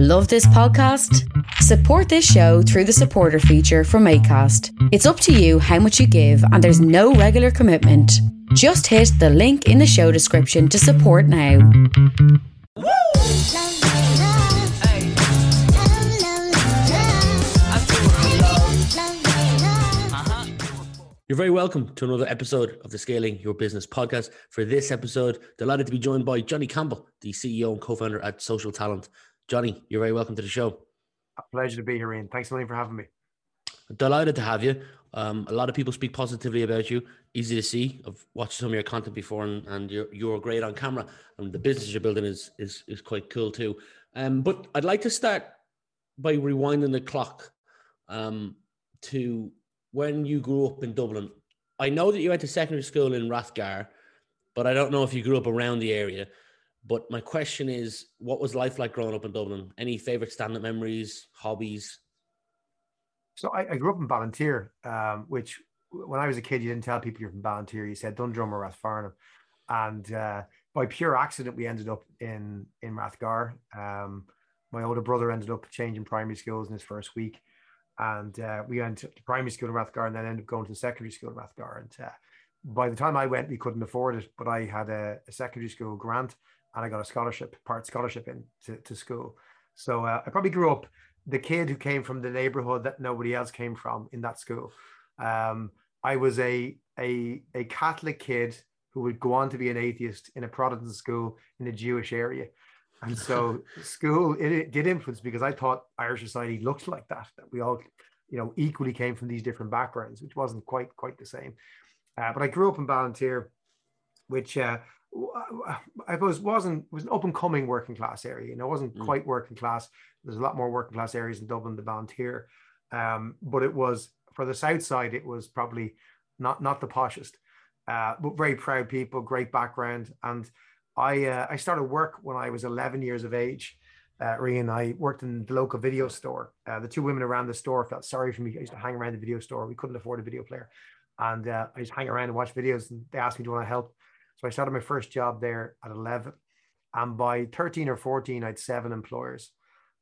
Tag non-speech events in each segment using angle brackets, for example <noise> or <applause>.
Love this podcast? Support this show through the supporter feature from ACAST. It's up to you how much you give, and there's no regular commitment. Just hit the link in the show description to support now. You're very welcome to another episode of the Scaling Your Business podcast. For this episode, delighted to be joined by Johnny Campbell, the CEO and co-founder at Social Talent. Johnny, you're very welcome to the show. A pleasure to be here, Ian. Thanks a million for having me. Delighted to have you. Um, a lot of people speak positively about you. Easy to see. I've watched some of your content before, and, and you're you're great on camera. And the business you're building is is is quite cool too. Um, but I'd like to start by rewinding the clock um, to when you grew up in Dublin. I know that you went to secondary school in Rathgar, but I don't know if you grew up around the area. But my question is, what was life like growing up in Dublin? Any favorite stand-up memories, hobbies? So I, I grew up in Ballinteer, um, which when I was a kid, you didn't tell people you're from Ballinteer. You said Dundrum or Rathfarnham. And uh, by pure accident, we ended up in in Rathgar. Um, my older brother ended up changing primary schools in his first week and uh, we went to primary school in Rathgar and then ended up going to secondary school in Rathgar. And uh, by the time I went, we couldn't afford it, but I had a, a, secondary school grant and I got a scholarship, part scholarship in to, to school. So uh, I probably grew up the kid who came from the neighborhood that nobody else came from in that school. Um, I was a, a, a Catholic kid who would go on to be an atheist in a Protestant school in a Jewish area. And so <laughs> school it, it, did influence because I thought Irish society looked like that, that we all, you know, equally came from these different backgrounds, which wasn't quite quite the same. Uh, but I grew up in Ballinteer, which uh, I suppose wasn't was an up and coming working class area. You know, it wasn't mm. quite working class. There's a lot more working class areas in Dublin than Ballinteer, um, but it was for the south side. It was probably not not the poshest, uh, but very proud people, great background, and I uh, I started work when I was 11 years of age. Uh, Rian, I worked in the local video store. Uh, the two women around the store felt sorry for me. I used to hang around the video store. We couldn't afford a video player, and uh, I just hang around and watch videos. And they asked me, "Do you want to help?" So I started my first job there at 11, and by 13 or 14, I had seven employers.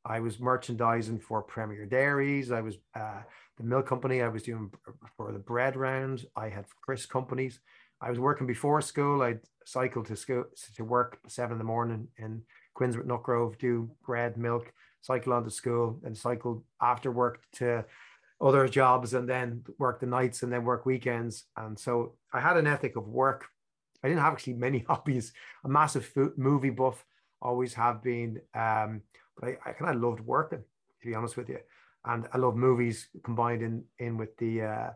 I was merchandising for Premier Dairies. I was uh, the milk company. I was doing for the bread round. I had Chris companies. I was working before school. I'd cycle to school to work seven in the morning in Quinnsworth Nutgrove, do bread, milk, cycle on to school, and cycle after work to other jobs, and then work the nights and then work weekends. And so I had an ethic of work. I didn't have actually many <laughs> hobbies. A massive food, movie buff, always have been. Um, but I, I kind of loved working, to be honest with you. And I love movies combined in in with the uh,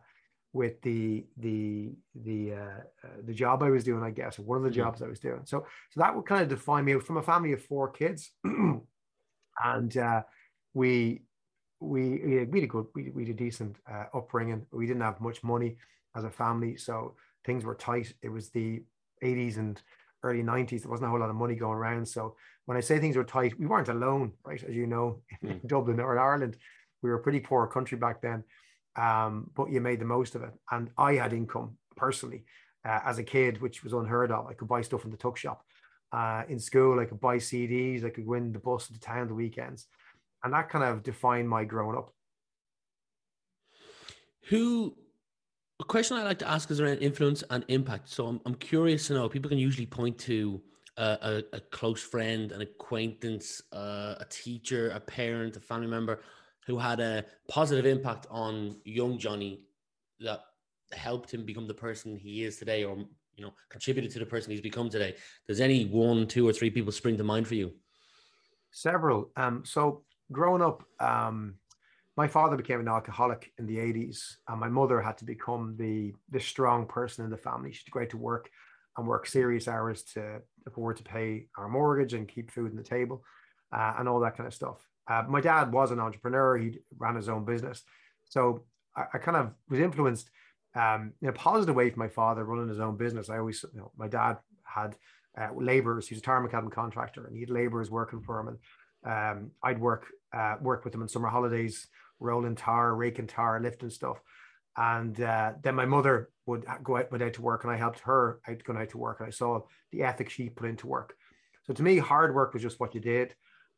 with the the the uh, uh, the job I was doing, I guess, one of the mm-hmm. jobs I was doing. So so that would kind of define me from a family of four kids, <clears throat> and uh, we we we had a good we, we a decent uh, upbringing. We didn't have much money as a family, so things were tight. It was the 80s and early 90s. There wasn't a whole lot of money going around. So when I say things were tight, we weren't alone, right? As you know, in <laughs> mm. Dublin or in Ireland, we were a pretty poor country back then um, but you made the most of it. And I had income personally uh, as a kid, which was unheard of. I could buy stuff in the tuck shop. Uh, in school, I could buy CDs. I could win the bus to town the weekends, and that kind of defined my growing up. Who? A question I like to ask is around influence and impact. So I'm, I'm curious to know. People can usually point to a, a, close friend, an acquaintance, uh, a teacher, a parent, a family member who had a positive impact on young Johnny that helped him become the person he is today or you know contributed to the person he's become today does any one two or three people spring to mind for you several um so growing up um my father became an alcoholic in the 80s and my mother had to become the the strong person in the family she'd go out to work and work serious hours to afford to pay our mortgage and keep food on the table uh, and all that kind of stuff uh, my dad was an entrepreneur. He ran his own business. So I, I kind of was influenced um, in a positive way from my father running his own business. I always, you know, my dad had uh, laborers. He's a tar and contractor and he had laborers working for him. And um, I'd work, uh, work with them on summer holidays, rolling tar, raking tar, lifting stuff. And uh, then my mother would go out, went out to work and I helped her out going out to work. And I saw the ethic she put into work. So to me, hard work was just what you did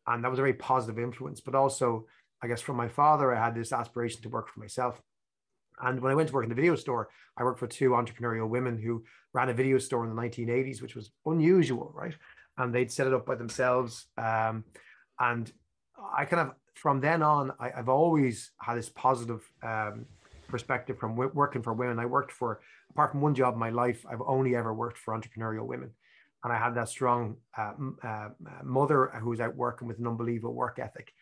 and that was a very positive influence. But also, I guess from my father, I had this aspiration to work for myself. And when I went to work in the video store, I worked for two entrepreneurial women who ran a video store in the 1980s, which was unusual, right? And they'd set it up by themselves. Um, and I kind of, from then on, I, have always had this positive um, perspective from w- working for women. I worked for, apart from one job in my life, I've only ever worked for entrepreneurial women. And I had that strong uh, uh, mother who was out working with an unbelievable work ethic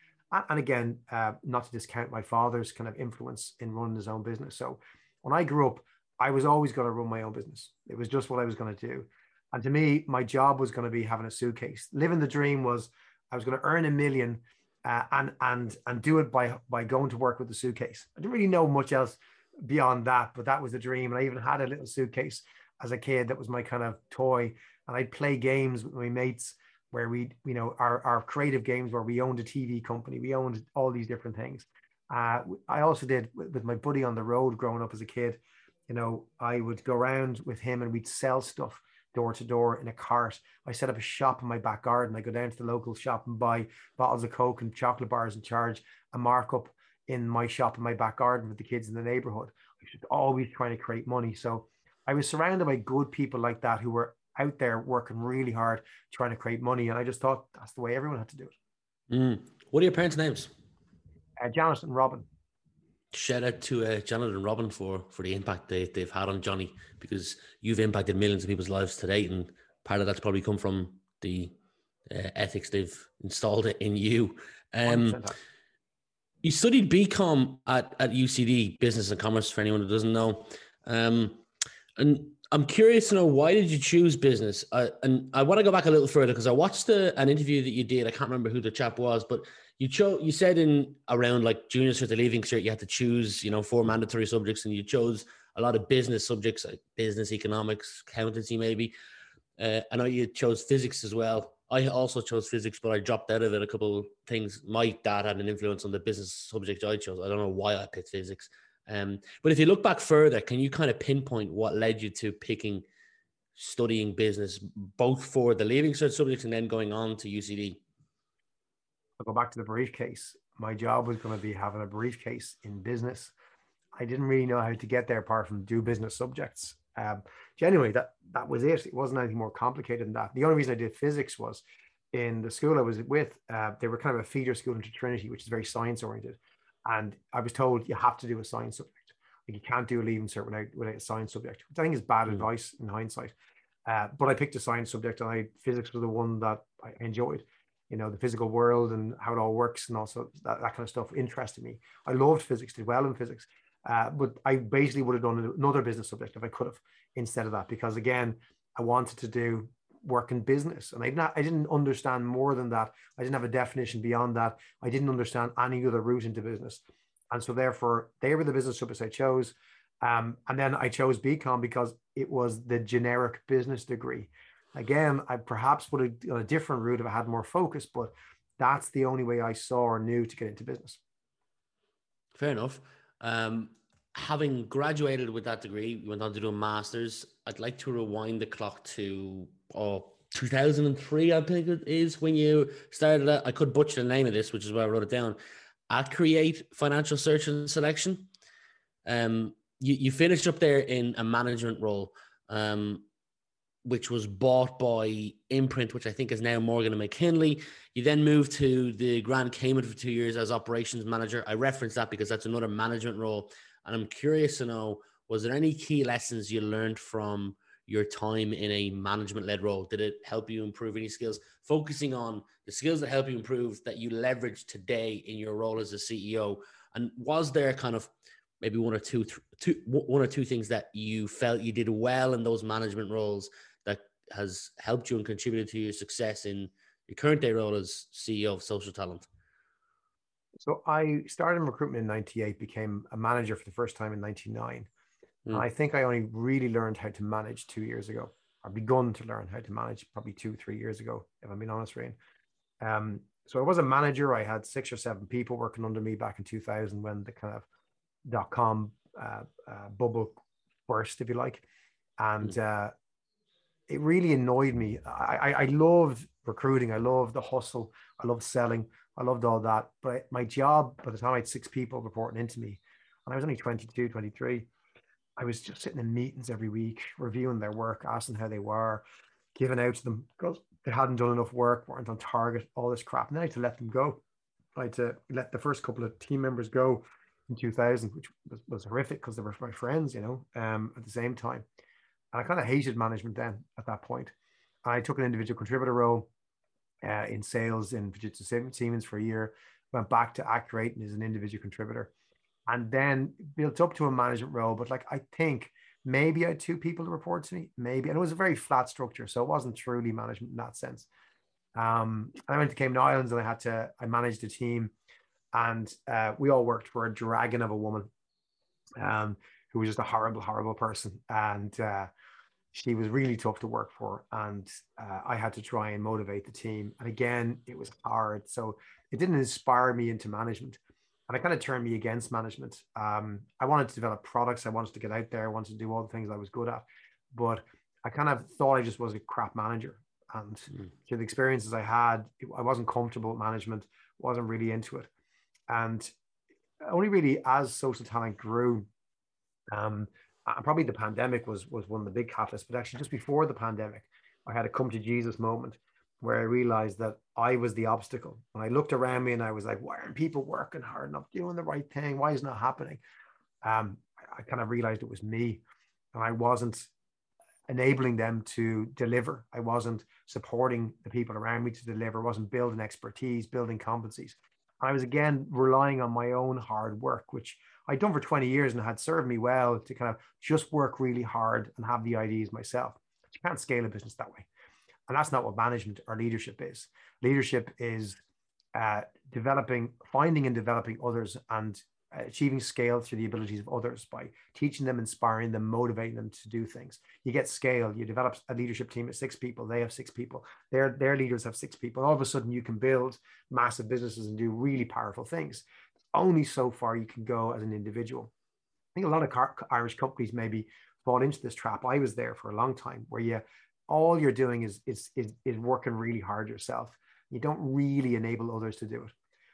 and again, uh, not to discount my father's kind of influence in running his own business. So when I grew up, I was always going to run my own business. It was just what I was going to do. And to me, my job was going to be having a suitcase. Living the dream was I was going to earn a million uh, and and and do it by by going to work with the suitcase. I didn't really know much else beyond that, but that was the dream. And I even had a little suitcase as a kid that was my kind of toy. And I'd play games with my mates where we, you know, our, our creative games where we owned a TV company, we owned all these different things. Uh, I also did with my buddy on the road growing up as a kid. You know, I would go around with him and we'd sell stuff door to door in a cart. I set up a shop in my back garden. I go down to the local shop and buy bottles of Coke and chocolate bars and charge a markup in my shop in my back garden with the kids in the neighborhood. I was always trying to create money. So I was surrounded by good people like that who were out there working really hard trying to create money. And I just thought that's the way everyone had to do it. Mm. What are your parents' names? Uh, Janet and Robin. Shout out to uh, Janet and Robin for for the impact they, they've had on Johnny because you've impacted millions of people's lives today, and part of that's probably come from the uh, ethics they've installed <laughs> in you. Um, you studied BCom at, at UCD, Business and Commerce, for anyone who doesn't know. Um, and I'm curious to know why did you choose business? Uh, and I want to go back a little further because I watched the, an interview that you did. I can't remember who the chap was, but you chose. You said in around like junior cert to leaving cert, you had to choose, you know, four mandatory subjects, and you chose a lot of business subjects, like business, economics, accountancy, maybe. Uh, I know you chose physics as well. I also chose physics, but I dropped out of it a couple things. My dad had an influence on the business subject I chose. I don't know why I picked physics. Um, but if you look back further, can you kind of pinpoint what led you to picking studying business, both for the leaving cert subjects and then going on to UCD? I'll go back to the briefcase. My job was going to be having a briefcase in business. I didn't really know how to get there apart from do business subjects. Um, genuinely, that that was it. It wasn't anything more complicated than that. The only reason I did physics was in the school I was with. Uh, they were kind of a feeder school into Trinity, which is very science oriented. And I was told you have to do a science subject. Like you can't do a leaving cert without, without a science subject, which I think is bad mm. advice in hindsight. Uh, but I picked a science subject and I physics was the one that I enjoyed. You know, the physical world and how it all works and also that, that kind of stuff interested me. I loved physics, did well in physics. Uh, but I basically would have done another business subject if I could have instead of that, because again, I wanted to do work in business. And I didn't, I didn't understand more than that. I didn't have a definition beyond that. I didn't understand any other route into business. And so therefore they were the business subjects I chose. Um, and then I chose BCom because it was the generic business degree. Again, I perhaps would have on a different route if I had more focus, but that's the only way I saw or knew to get into business. Fair enough. Um, having graduated with that degree, you went on to do a master's. I'd like to rewind the clock to oh, 2003, I think it is when you started. I could butcher the name of this, which is why I wrote it down. At Create Financial Search and Selection. Um, you, you finished up there in a management role, um, which was bought by Imprint, which I think is now Morgan and McKinley. You then moved to the Grand Cayman for two years as operations manager. I reference that because that's another management role. And I'm curious to know was there any key lessons you learned from your time in a management led role? Did it help you improve any skills? Focusing on the skills that help you improve that you leverage today in your role as a CEO. And was there kind of maybe one or two, two one or two things that you felt you did well in those management roles has helped you and contributed to your success in your current day role as CEO of Social Talent? So I started in recruitment in 98, became a manager for the first time in 99. Mm. I think I only really learned how to manage two years ago. I've begun to learn how to manage probably two, three years ago, if I'm being honest, Rain. Um, so I was a manager. I had six or seven people working under me back in 2000 when the kind of dot com uh, uh, bubble burst, if you like. And mm. uh, it really annoyed me. I, I, I loved recruiting. I loved the hustle. I loved selling. I loved all that. But my job, by the time I had six people reporting into me, and I was only 22, 23, I was just sitting in meetings every week, reviewing their work, asking how they were, giving out to them because they hadn't done enough work, weren't on target, all this crap. And then I had to let them go. I had to let the first couple of team members go in 2000, which was, was horrific because they were my friends, you know, um, at the same time. And I kind of hated management then at that point. I took an individual contributor role uh, in sales in Fujitsu Siemens for a year, went back to Accurate as an individual contributor, and then built up to a management role. But like I think maybe I had two people to report to me, maybe, and it was a very flat structure, so it wasn't truly management in that sense. Um, and I went to Cayman Islands and I had to I managed a team, and uh, we all worked for a dragon of a woman, um, who was just a horrible, horrible person, and uh, she was really tough to work for and uh, i had to try and motivate the team and again it was hard so it didn't inspire me into management and it kind of turned me against management um, i wanted to develop products i wanted to get out there i wanted to do all the things i was good at but i kind of thought i just was a crap manager and mm. through the experiences i had i wasn't comfortable with management wasn't really into it and only really as social talent grew um, and probably the pandemic was was one of the big catalysts. But actually, just before the pandemic, I had a come to Jesus moment where I realized that I was the obstacle. And I looked around me and I was like, why aren't people working hard enough, doing the right thing? Why is not happening? Um, I, I kind of realized it was me, and I wasn't enabling them to deliver. I wasn't supporting the people around me to deliver. I wasn't building expertise, building competencies. I was again relying on my own hard work, which I'd done for 20 years and had served me well to kind of just work really hard and have the ideas myself. But you can't scale a business that way. And that's not what management or leadership is. Leadership is uh, developing, finding and developing others and achieving scale through the abilities of others by teaching them, inspiring them, motivating them to do things. You get scale. You develop a leadership team of six people. They have six people. Their their leaders have six people. All of a sudden, you can build massive businesses and do really powerful things. Only so far you can go as an individual. I think a lot of car- Irish companies maybe fall into this trap. I was there for a long time, where you all you're doing is is is, is working really hard yourself. You don't really enable others to do it.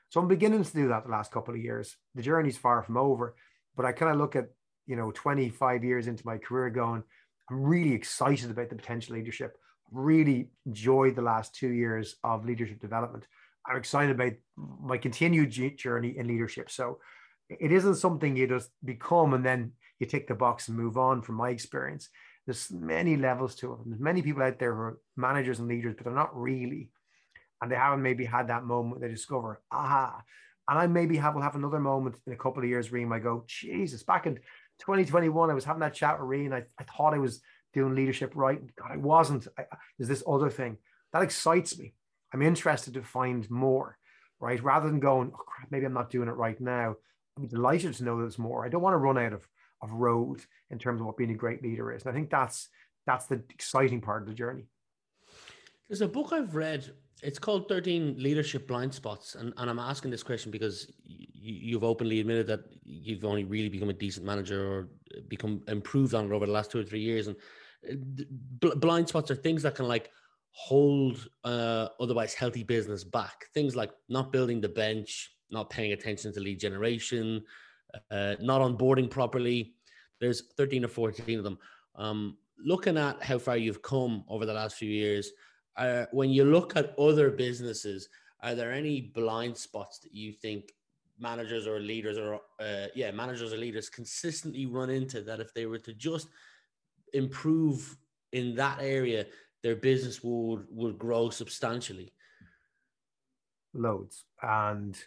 So I'm beginning to do that the last couple of years. The journey's far from over, but I kind of look at, you know, 25 years into my career going, I'm really excited about the potential leadership. Really enjoyed the last two years of leadership development. I'm excited about my continued journey in leadership. So it isn't something you just become and then you tick the box and move on from my experience. There's many levels to it. There's many people out there who are managers and leaders, but they're not really and they haven't maybe had that moment they discover, aha. And I maybe have will have another moment in a couple of years, Reem. I go, Jesus, back in 2021, I was having that chat with Reem. I, I thought I was doing leadership right. God, I wasn't. I, there's this other thing that excites me. I'm interested to find more, right? Rather than going, oh crap, maybe I'm not doing it right now. I'm delighted to know there's more. I don't want to run out of, of road in terms of what being a great leader is. And I think that's that's the exciting part of the journey. There's a book I've read it's called 13 leadership blind spots and, and i'm asking this question because you, have openly admitted that you've only really become a decent manager or become improved on it over the last two or three years and uh, blind spots are things that can like hold uh, otherwise healthy business back. Things like not building the bench not paying attention to lead generation uh, not onboarding properly. There's 13 or 14 of them. Um, looking at how far you've come over the last few years uh, when you look at other businesses, are there any blind spots that you think managers or leaders or uh, yeah managers or leaders consistently run into that if they were to just improve in that area their business would would grow substantially loads and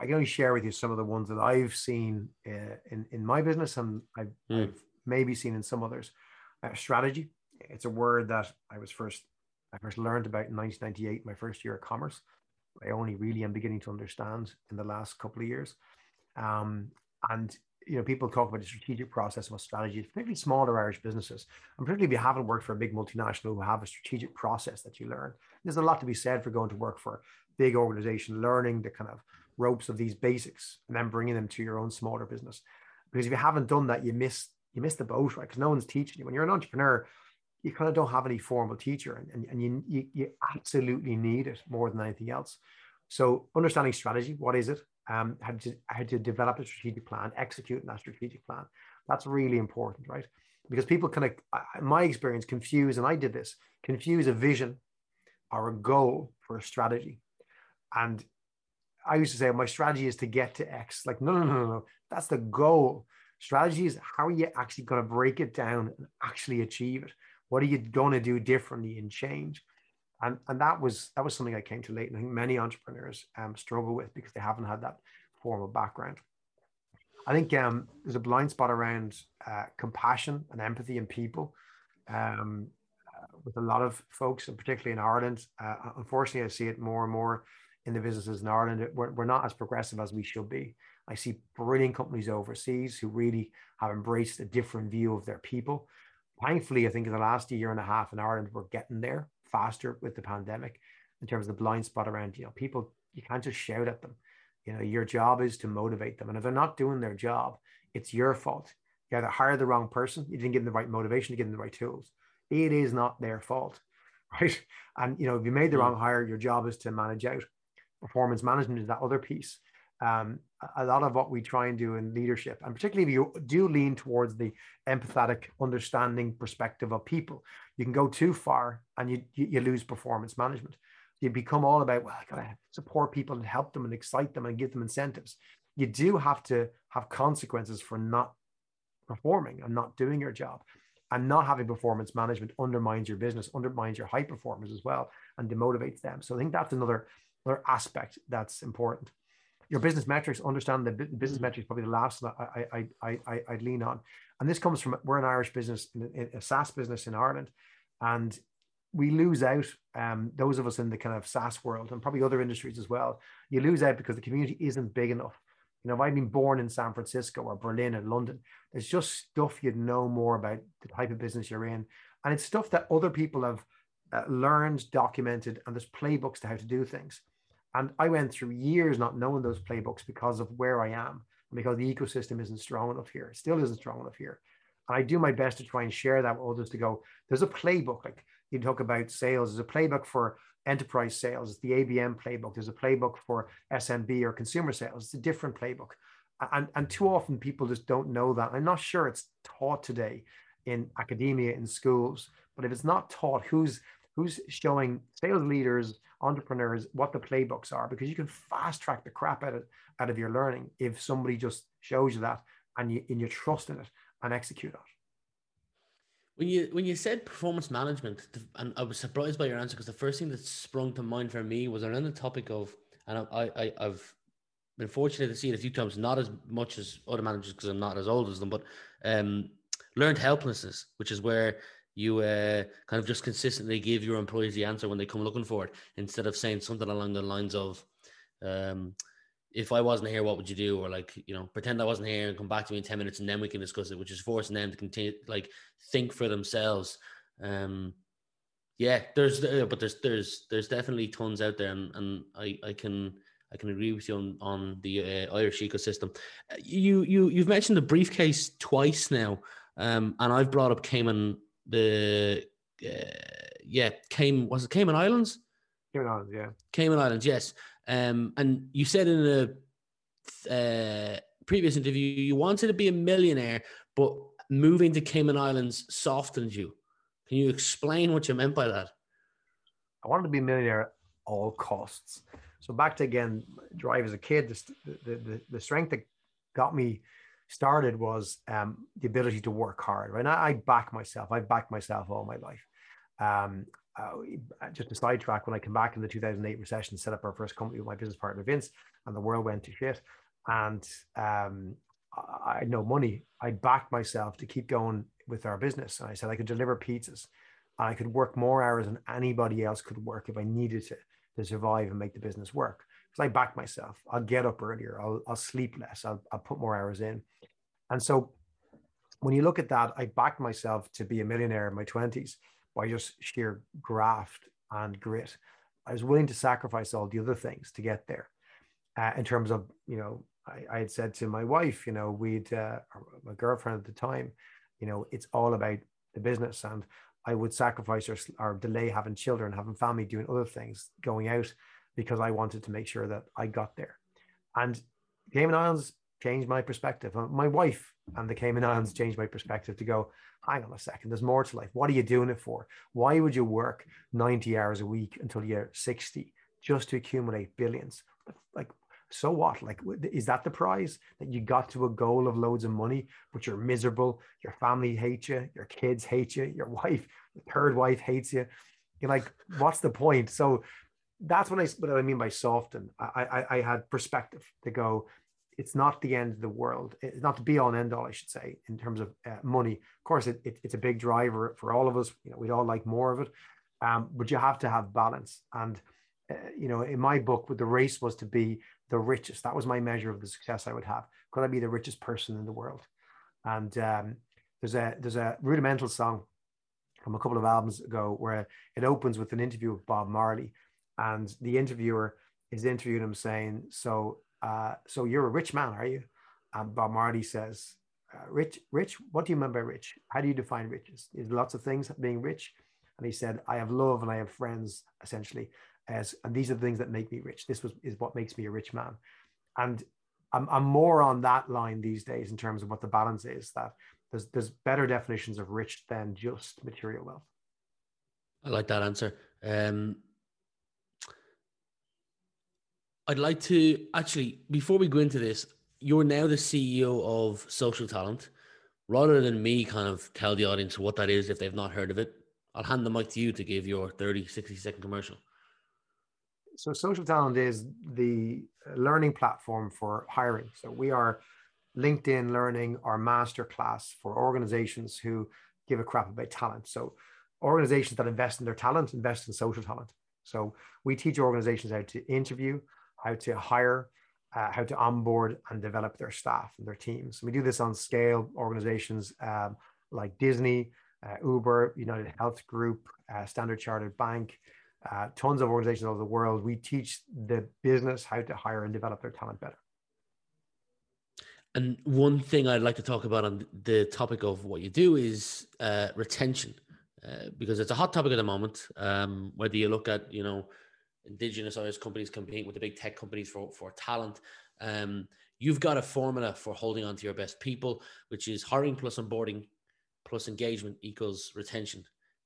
i can only share with you some of the ones that i've seen uh, in in my business and I've, mm. I've, maybe seen in some others uh, strategy it's a word that i was first I first learned about in 1998, my first year of commerce. I only really am beginning to understand in the last couple of years. Um, and you know, people talk about the strategic process and strategy, particularly smaller Irish businesses, and particularly if you haven't worked for a big multinational who have a strategic process that you learn. There's a lot to be said for going to work for a big organization, learning the kind of ropes of these basics, and then bringing them to your own smaller business. Because if you haven't done that, you miss you miss the boat, right? Because no one's teaching you. When you're an entrepreneur, you kind of don't have any formal teacher and, and, and you, you, you absolutely need it more than anything else. So understanding strategy, what is it? Um, how to, to develop a strategic plan, execute that strategic plan. That's really important, right? Because people kind of, my experience, confuse, and I did this, confuse a vision or a goal for a strategy. And I used to say, my strategy is to get to X. Like, no, no, no, no, no. that's the goal. Strategy is how are you actually going to break it down and actually achieve it? What are you going to do differently and change? And, and that was that was something I came to late. And I think many entrepreneurs um, struggle with because they haven't had that formal background. I think um, there's a blind spot around uh, compassion and empathy in people um, with a lot of folks, and particularly in Ireland. Uh, unfortunately, I see it more and more in the businesses in Ireland. We're, we're not as progressive as we should be. I see brilliant companies overseas who really have embraced a different view of their people. Thankfully, I think in the last year and a half in Ireland, we're getting there faster with the pandemic in terms of the blind spot around, you know, people, you can't just shout at them. You know, your job is to motivate them. And if they're not doing their job, it's your fault. You either hired the wrong person, you didn't give them the right motivation, you give them the right tools. It is not their fault, <laughs> right? And, you know, if you made the wrong hire, your job is to manage out. Performance management is that other piece um, a lot of what we try and do in leadership, and particularly if you do lean towards the empathetic, understanding perspective of people, you can go too far and you, you, lose performance management. You become all about, well, I got to support people and help them and excite them and give them incentives. You do have to have consequences for not performing and not doing your job. And not having performance management undermines your business, undermines your high performers as well, and demotivates them. So I think that's another, another aspect that's important your business metrics, understand the business mm. metrics, probably the last I, I, I, I, I'd lean on. And this comes from, we're an Irish business, a SaaS business in Ireland. And we lose out, um, those of us in the kind of SaaS world and probably other industries as well, you lose out because the community isn't big enough. You know, if I'd been born in San Francisco or Berlin or London, there's just stuff you'd know more about the type of business you're in. And it's stuff that other people have uh, learned, documented, and there's playbooks to how to do things. And I went through years not knowing those playbooks because of where I am, and because the ecosystem isn't strong enough here. It still isn't strong enough here. And I do my best to try and share that with others to go, there's a playbook. Like you talk about sales, there's a playbook for enterprise sales, it's the ABM playbook. There's a playbook for SMB or consumer sales. It's a different playbook. And, and too often people just don't know that. I'm not sure it's taught today in academia, in schools, but if it's not taught, who's who's showing sales leaders, entrepreneurs what the playbooks are, because you can fast track the crap out of out of your learning if somebody just shows you that and you and you trust in it and execute it. When you when you said performance management, and I was surprised by your answer because the first thing that sprung to mind for me was around the topic of, and I, I I've been fortunate to see it a few times, not as much as other managers because I'm not as old as them, but um, learned helplessness, which is where you uh, kind of just consistently give your employees the answer when they come looking for it instead of saying something along the lines of um, if i wasn't here what would you do or like you know pretend i wasn't here and come back to me in 10 minutes and then we can discuss it which is forcing them to continue like think for themselves um, yeah there's uh, but there's there's there's definitely tons out there and, and i i can I can agree with you on, on the uh, Irish ecosystem. Uh, you you you've mentioned the briefcase twice now, um, and I've brought up Cayman the uh, yeah, came was it Cayman Islands? Cayman Islands, yeah. Cayman Islands, yes. Um, and you said in a uh, previous interview you wanted to be a millionaire, but moving to Cayman Islands softened you. Can you explain what you meant by that? I wanted to be a millionaire at all costs. So back to again, drive as a kid, the, the, the, the strength that got me started was um, the ability to work hard. Right, I, I back myself. I've backed myself all my life. Um, uh, just a sidetrack. When I came back in the 2008 recession, set up our first company with my business partner Vince, and the world went to shit. And um, I had no money. I backed myself to keep going with our business, and I said I could deliver pizzas. I could work more hours than anybody else could work if I needed to to survive and make the business work because I back myself. I'll get up earlier. I'll, I'll sleep less. I'll, I'll put more hours in. And so when you look at that, I backed myself to be a millionaire in my 20s by just sheer graft and grit. I was willing to sacrifice all the other things to get there. Uh, in terms of, you know, I, I, had said to my wife, you know, we'd, uh, my girlfriend at the time, you know, it's all about the business. And I would sacrifice or, or delay having children, having family, doing other things, going out because I wanted to make sure that I got there. And Cayman Islands changed my perspective. Uh, my wife and the Cayman Islands changed my perspective to go, hang on a second, there's more to life. What are you doing it for? Why would you work 90 hours a week until you're 60 just to accumulate billions? Like, so what? Like, is that the prize that you got to a goal of loads of money, but you're miserable? Your family hates you, your kids hate you, your <laughs> wife, your third wife hates you. You're like, what's the point? So that's what I what I mean by soften. I, I I had perspective to go. It's not the end of the world. It's not the be all and end all, I should say, in terms of uh, money. Of course, it, it, it's a big driver for all of us. You know, we'd all like more of it, um, but you have to have balance. And uh, you know, in my book, the race was to be the richest. That was my measure of the success I would have. Could I be the richest person in the world? And um, there's a there's a rudimental song from a couple of albums ago where it opens with an interview with Bob Marley, and the interviewer is interviewing him saying, "So, uh, so you're a rich man, are you?" And Bob Marley says, uh, "Rich, rich. What do you mean by rich? How do you define riches? Is lots of things being rich?" And he said, "I have love and I have friends, essentially." as and these are the things that make me rich this was is what makes me a rich man and I'm, I'm more on that line these days in terms of what the balance is that there's there's better definitions of rich than just material wealth i like that answer um i'd like to actually before we go into this you're now the ceo of social talent. Rather than me kind of tell the audience what that is if they've not heard of it i'll hand the mic to you to give your 30 60 second commercial. So social talent is the learning platform for hiring. So we are linkedin learning our master class for organizations who give a crap about talent. So organizations that invest in their talent invest in social talent. So we teach organizations how to interview how to hire uh, how to onboard and develop their staff and their teams we do this on scale organizations um, like disney uh, uber united health group uh, standard chartered bank uh, tons of organizations all over the world. We teach the business how to hire and develop their talent better. And one thing I'd like to talk about on the topic of what you do is uh, retention, uh, because it's a hot topic at the moment. Um, whether you look at, you know, indigenous Irish companies compete with the big tech companies for, for talent, um, you've got a formula for holding on to your best people, which is hiring plus onboarding plus engagement equals retention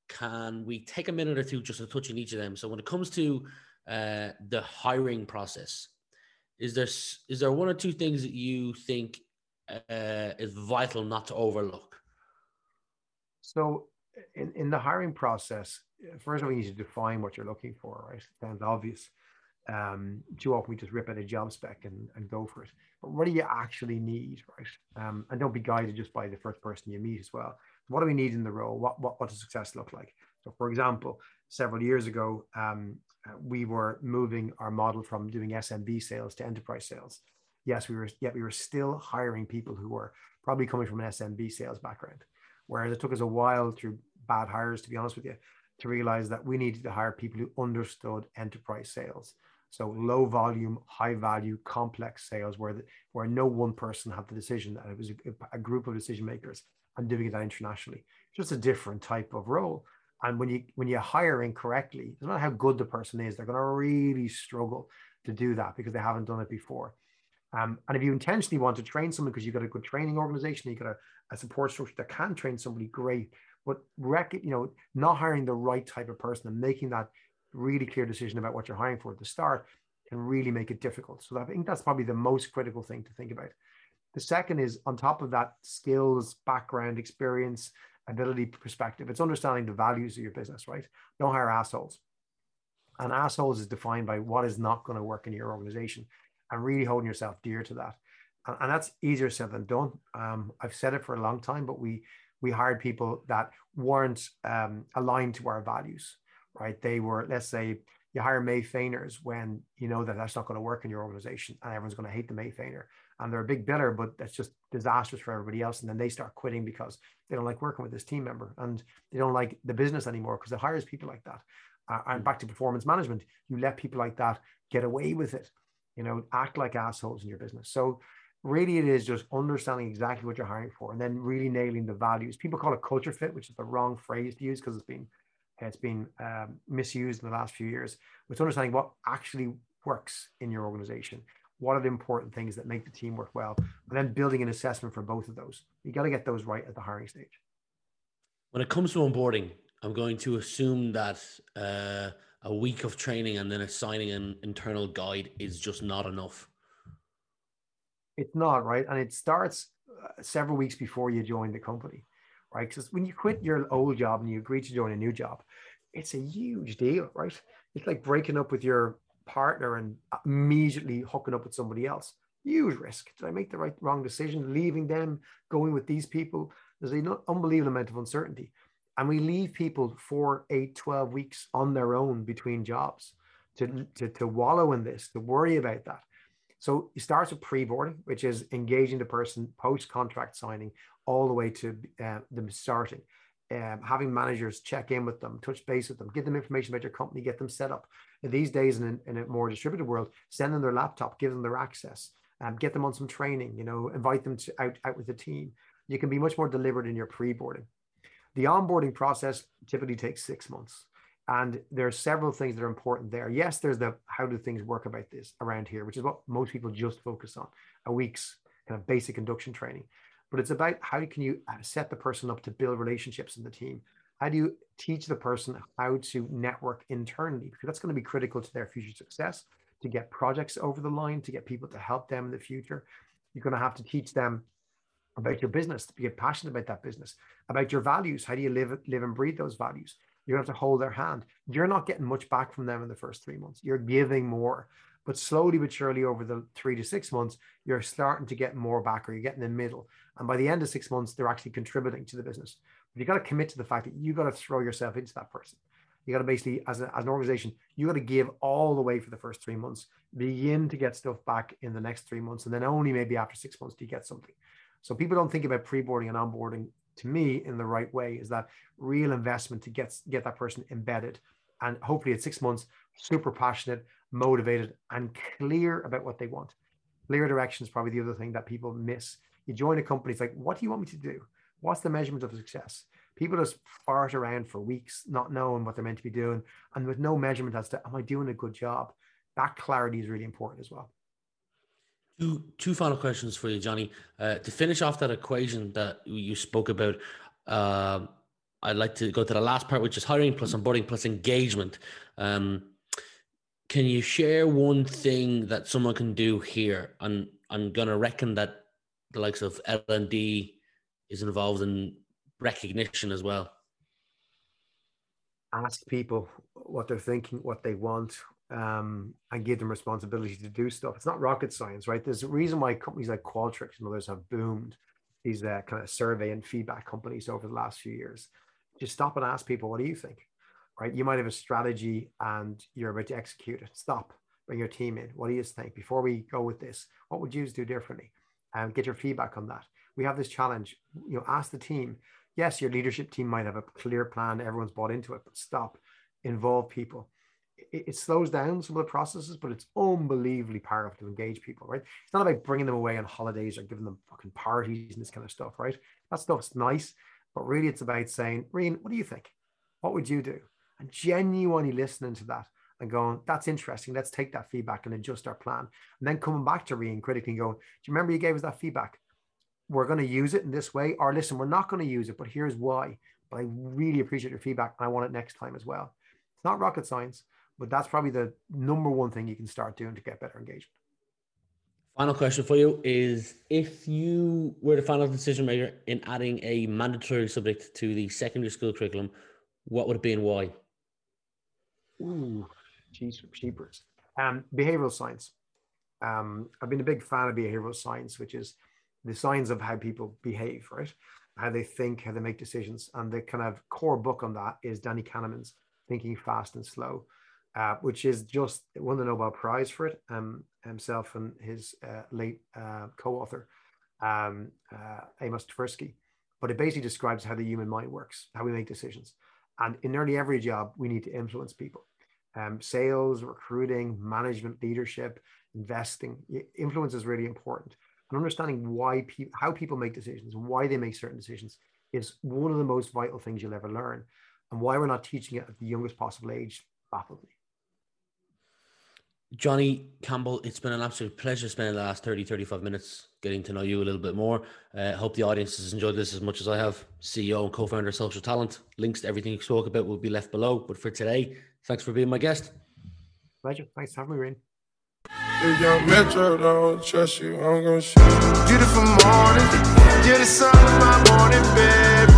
can we take a minute or two just to touch on each of them? So when it comes to uh, the hiring process, is there is there one or two things that you think uh, is vital not to overlook? So in, in the hiring process, first of all, you need to define what you're looking for, right? It sounds obvious. Um, too often we just rip out a job spec and, and go for it. But what do you actually need, right? Um, and don't be guided just by the first person you meet as well what do we need in the role? What, what, what does success look like? So, for example, several years ago, um, uh, we were moving our model from doing SMB sales to enterprise sales. Yes, we were, yet we were still hiring people who were probably coming from an SMB sales background. Whereas it took us a while through bad hires, to be honest with you, to realize that we needed to hire people who understood enterprise sales. So low volume, high value, complex sales where, the, where no one person had the decision, and it was a, a group of decision makers and doing that internationally. Just a different type of role. And when you when you hire incorrectly, no matter how good the person is, they're going to really struggle to do that because they haven't done it before. Um, and if you intentionally want to train someone because you've got a good training organization, you've got a, a support structure that can train somebody, great. But rec- you know, not hiring the right type of person and making that really clear decision about what you're hiring for at the start can really make it difficult. So I think that's probably the most critical thing to think about. The second is on top of that skills, background, experience, ability perspective, it's understanding the values of your business, right? Don't hire assholes. And assholes is defined by what is not going to work in your organization and really holding yourself dear to that. And, and that's easier said than done. Um, I've said it for a long time, but we we hired people that weren't um, aligned to our values, right? They were, let's say, you hire May Feiners when you know that that's not going to work in your organization and everyone's going to hate the May Feiner and they're a big biller, but that's just disastrous for everybody else. And then they start quitting because they don't like working with this team member and they don't like the business anymore because it hires people like that. Uh, and back to performance management, you let people like that get away with it, you know, act like assholes in your business. So really it is just understanding exactly what you're hiring for and then really nailing the values. People call it culture fit which is the wrong phrase to use because it's been it's been um, misused in the last few years. It's understanding what actually works in your organization. What are the important things that make the team work well? And then building an assessment for both of those. You got to get those right at the hiring stage. When it comes to onboarding i'm going to assume that uh, a week of training and then assigning an internal guide is just not enough it's not right, and it starts uh, several weeks before you join the company, right? Because when you quit your old job and you agree to join a new job, it's a huge deal, right? It's like breaking up with your partner and immediately hooking up with somebody else. Huge risk. Did I make the right wrong decision? Leaving them, going with these people. There's an unbelievable amount of uncertainty. And we leave people for eight, 12 weeks on their own between jobs to, to, to wallow in this, to worry about that. So it starts with pre-boarding, which is engaging the person post-contract signing all the way to uh, them starting. Um, having managers check in with them, touch base with them, give them information about your company, get them set up. These days, in, in, a more distributed world, send them their laptop, give them their access, um, get them on some training. You know, invite them to out out with the team. You can be much more deliberate in your pre-boarding. The onboarding process typically takes six months. And there are several things that are important there. Yes, there's the how do things work about this around here, which is what most people just focus on a week's kind of basic induction training. But it's about how can you uh, set the person up to build relationships in the team? How do you teach the person how to network internally? Because that's going to be critical to their future success, to get projects over the line, to get people to help them in the future. You're going to have to teach them about your business, to be passionate about that business, about your values. How do you live, live and breathe those values? You have to hold their hand. You're not getting much back from them in the first three months. You're giving more, but slowly but surely over the three to six months, you're starting to get more back or you're getting in the middle. And by the end of six months, they're actually contributing to the business. But you got to commit to the fact that you've got to throw yourself into that person. You got to basically, as, a, as an organization, you got to give all the way for the first three months, begin to get stuff back in the next three months. And then only maybe after six months do you get something. So people don't think about pre-boarding and onboarding to me in the right way is that real investment to get get that person embedded. And hopefully at six months super passionate motivated and clear about what they want. Clear direction is probably the other thing that people miss. You join a company it's like what do you want me to do? What's the measurement of success? People just fart around for weeks not knowing what they're meant to be doing and with no measurement as to am i doing a good job? That clarity is really important as well Two, two final questions for you, Johnny. Uh, to finish off that equation that you spoke about, uh, I'd like to go to the last part, which is hiring plus onboarding plus engagement. Um, can you share one thing that someone can do here? And I'm going to reckon that the likes of L&D is involved in recognition as well. Ask people what they're thinking, what they want, um, and give them responsibility to do stuff. It's not rocket science, right? There's a reason why companies like Qualtrics and others have boomed these uh, kind of survey and feedback companies over the last few years. Just stop and ask people, what do you think? Right? You might have a strategy and you're about to execute it. Stop, bring your team in. What do you think? Before we go with this, what would you do differently? And um, get your feedback on that. We have this challenge. You know, ask the team. Yes, your leadership team might have a clear plan. Everyone's bought into it, but stop. Involve people it, slows down some of the processes, but it's unbelievably powerful to engage people, right? It's not about bringing them away on holidays or giving them fucking parties and this kind of stuff, right? That stuff's nice, but really it's about saying, Reen, what do you think? What would you do? And genuinely listening to that and going, that's interesting. Let's take that feedback and adjust our plan. And then coming back to Reen critically going, do you remember you gave us that feedback? We're going to use it in this way, or listen, we're not going to use it, but here's why. But I really appreciate your feedback and I want it next time as well. It's not rocket science but that's probably the number one thing you can start doing to get better engagement. Final question for you is if you were the final decision maker in adding a mandatory subject to the secondary school curriculum, what would it be and why? Ooh, geez, cheapers. Um, behavioral science. Um, I've been a big fan of behavioral science, which is the science of how people behave, right? How they think, how they make decisions. And the kind of core book on that is Danny Kahneman's Thinking Fast and Slow uh, which is just won the Nobel Prize for it. Um, himself and his uh, late uh, co-author um, uh, Amos Tversky. But it basically describes how the human mind works, how we make decisions, and in nearly every job we need to influence people. Um, sales, recruiting, management, leadership, investing. Influence is really important. and understanding why people, how people make decisions, why they make certain decisions, is one of the most vital things you'll ever learn, and why we're not teaching it at the youngest possible age baffles me. Johnny Campbell, it's been an absolute pleasure spending the last 30, 35 minutes getting to know you a little bit more. Uh, hope the audience has enjoyed this as much as I have. CEO and co founder of Social Talent. Links to everything you spoke about will be left below. But for today, thanks for being my guest. Pleasure. Thanks for having me, Rain. If young Metro don't trust you, I'm gonna shoot. Beautiful morning, Get the sun in my morning, baby.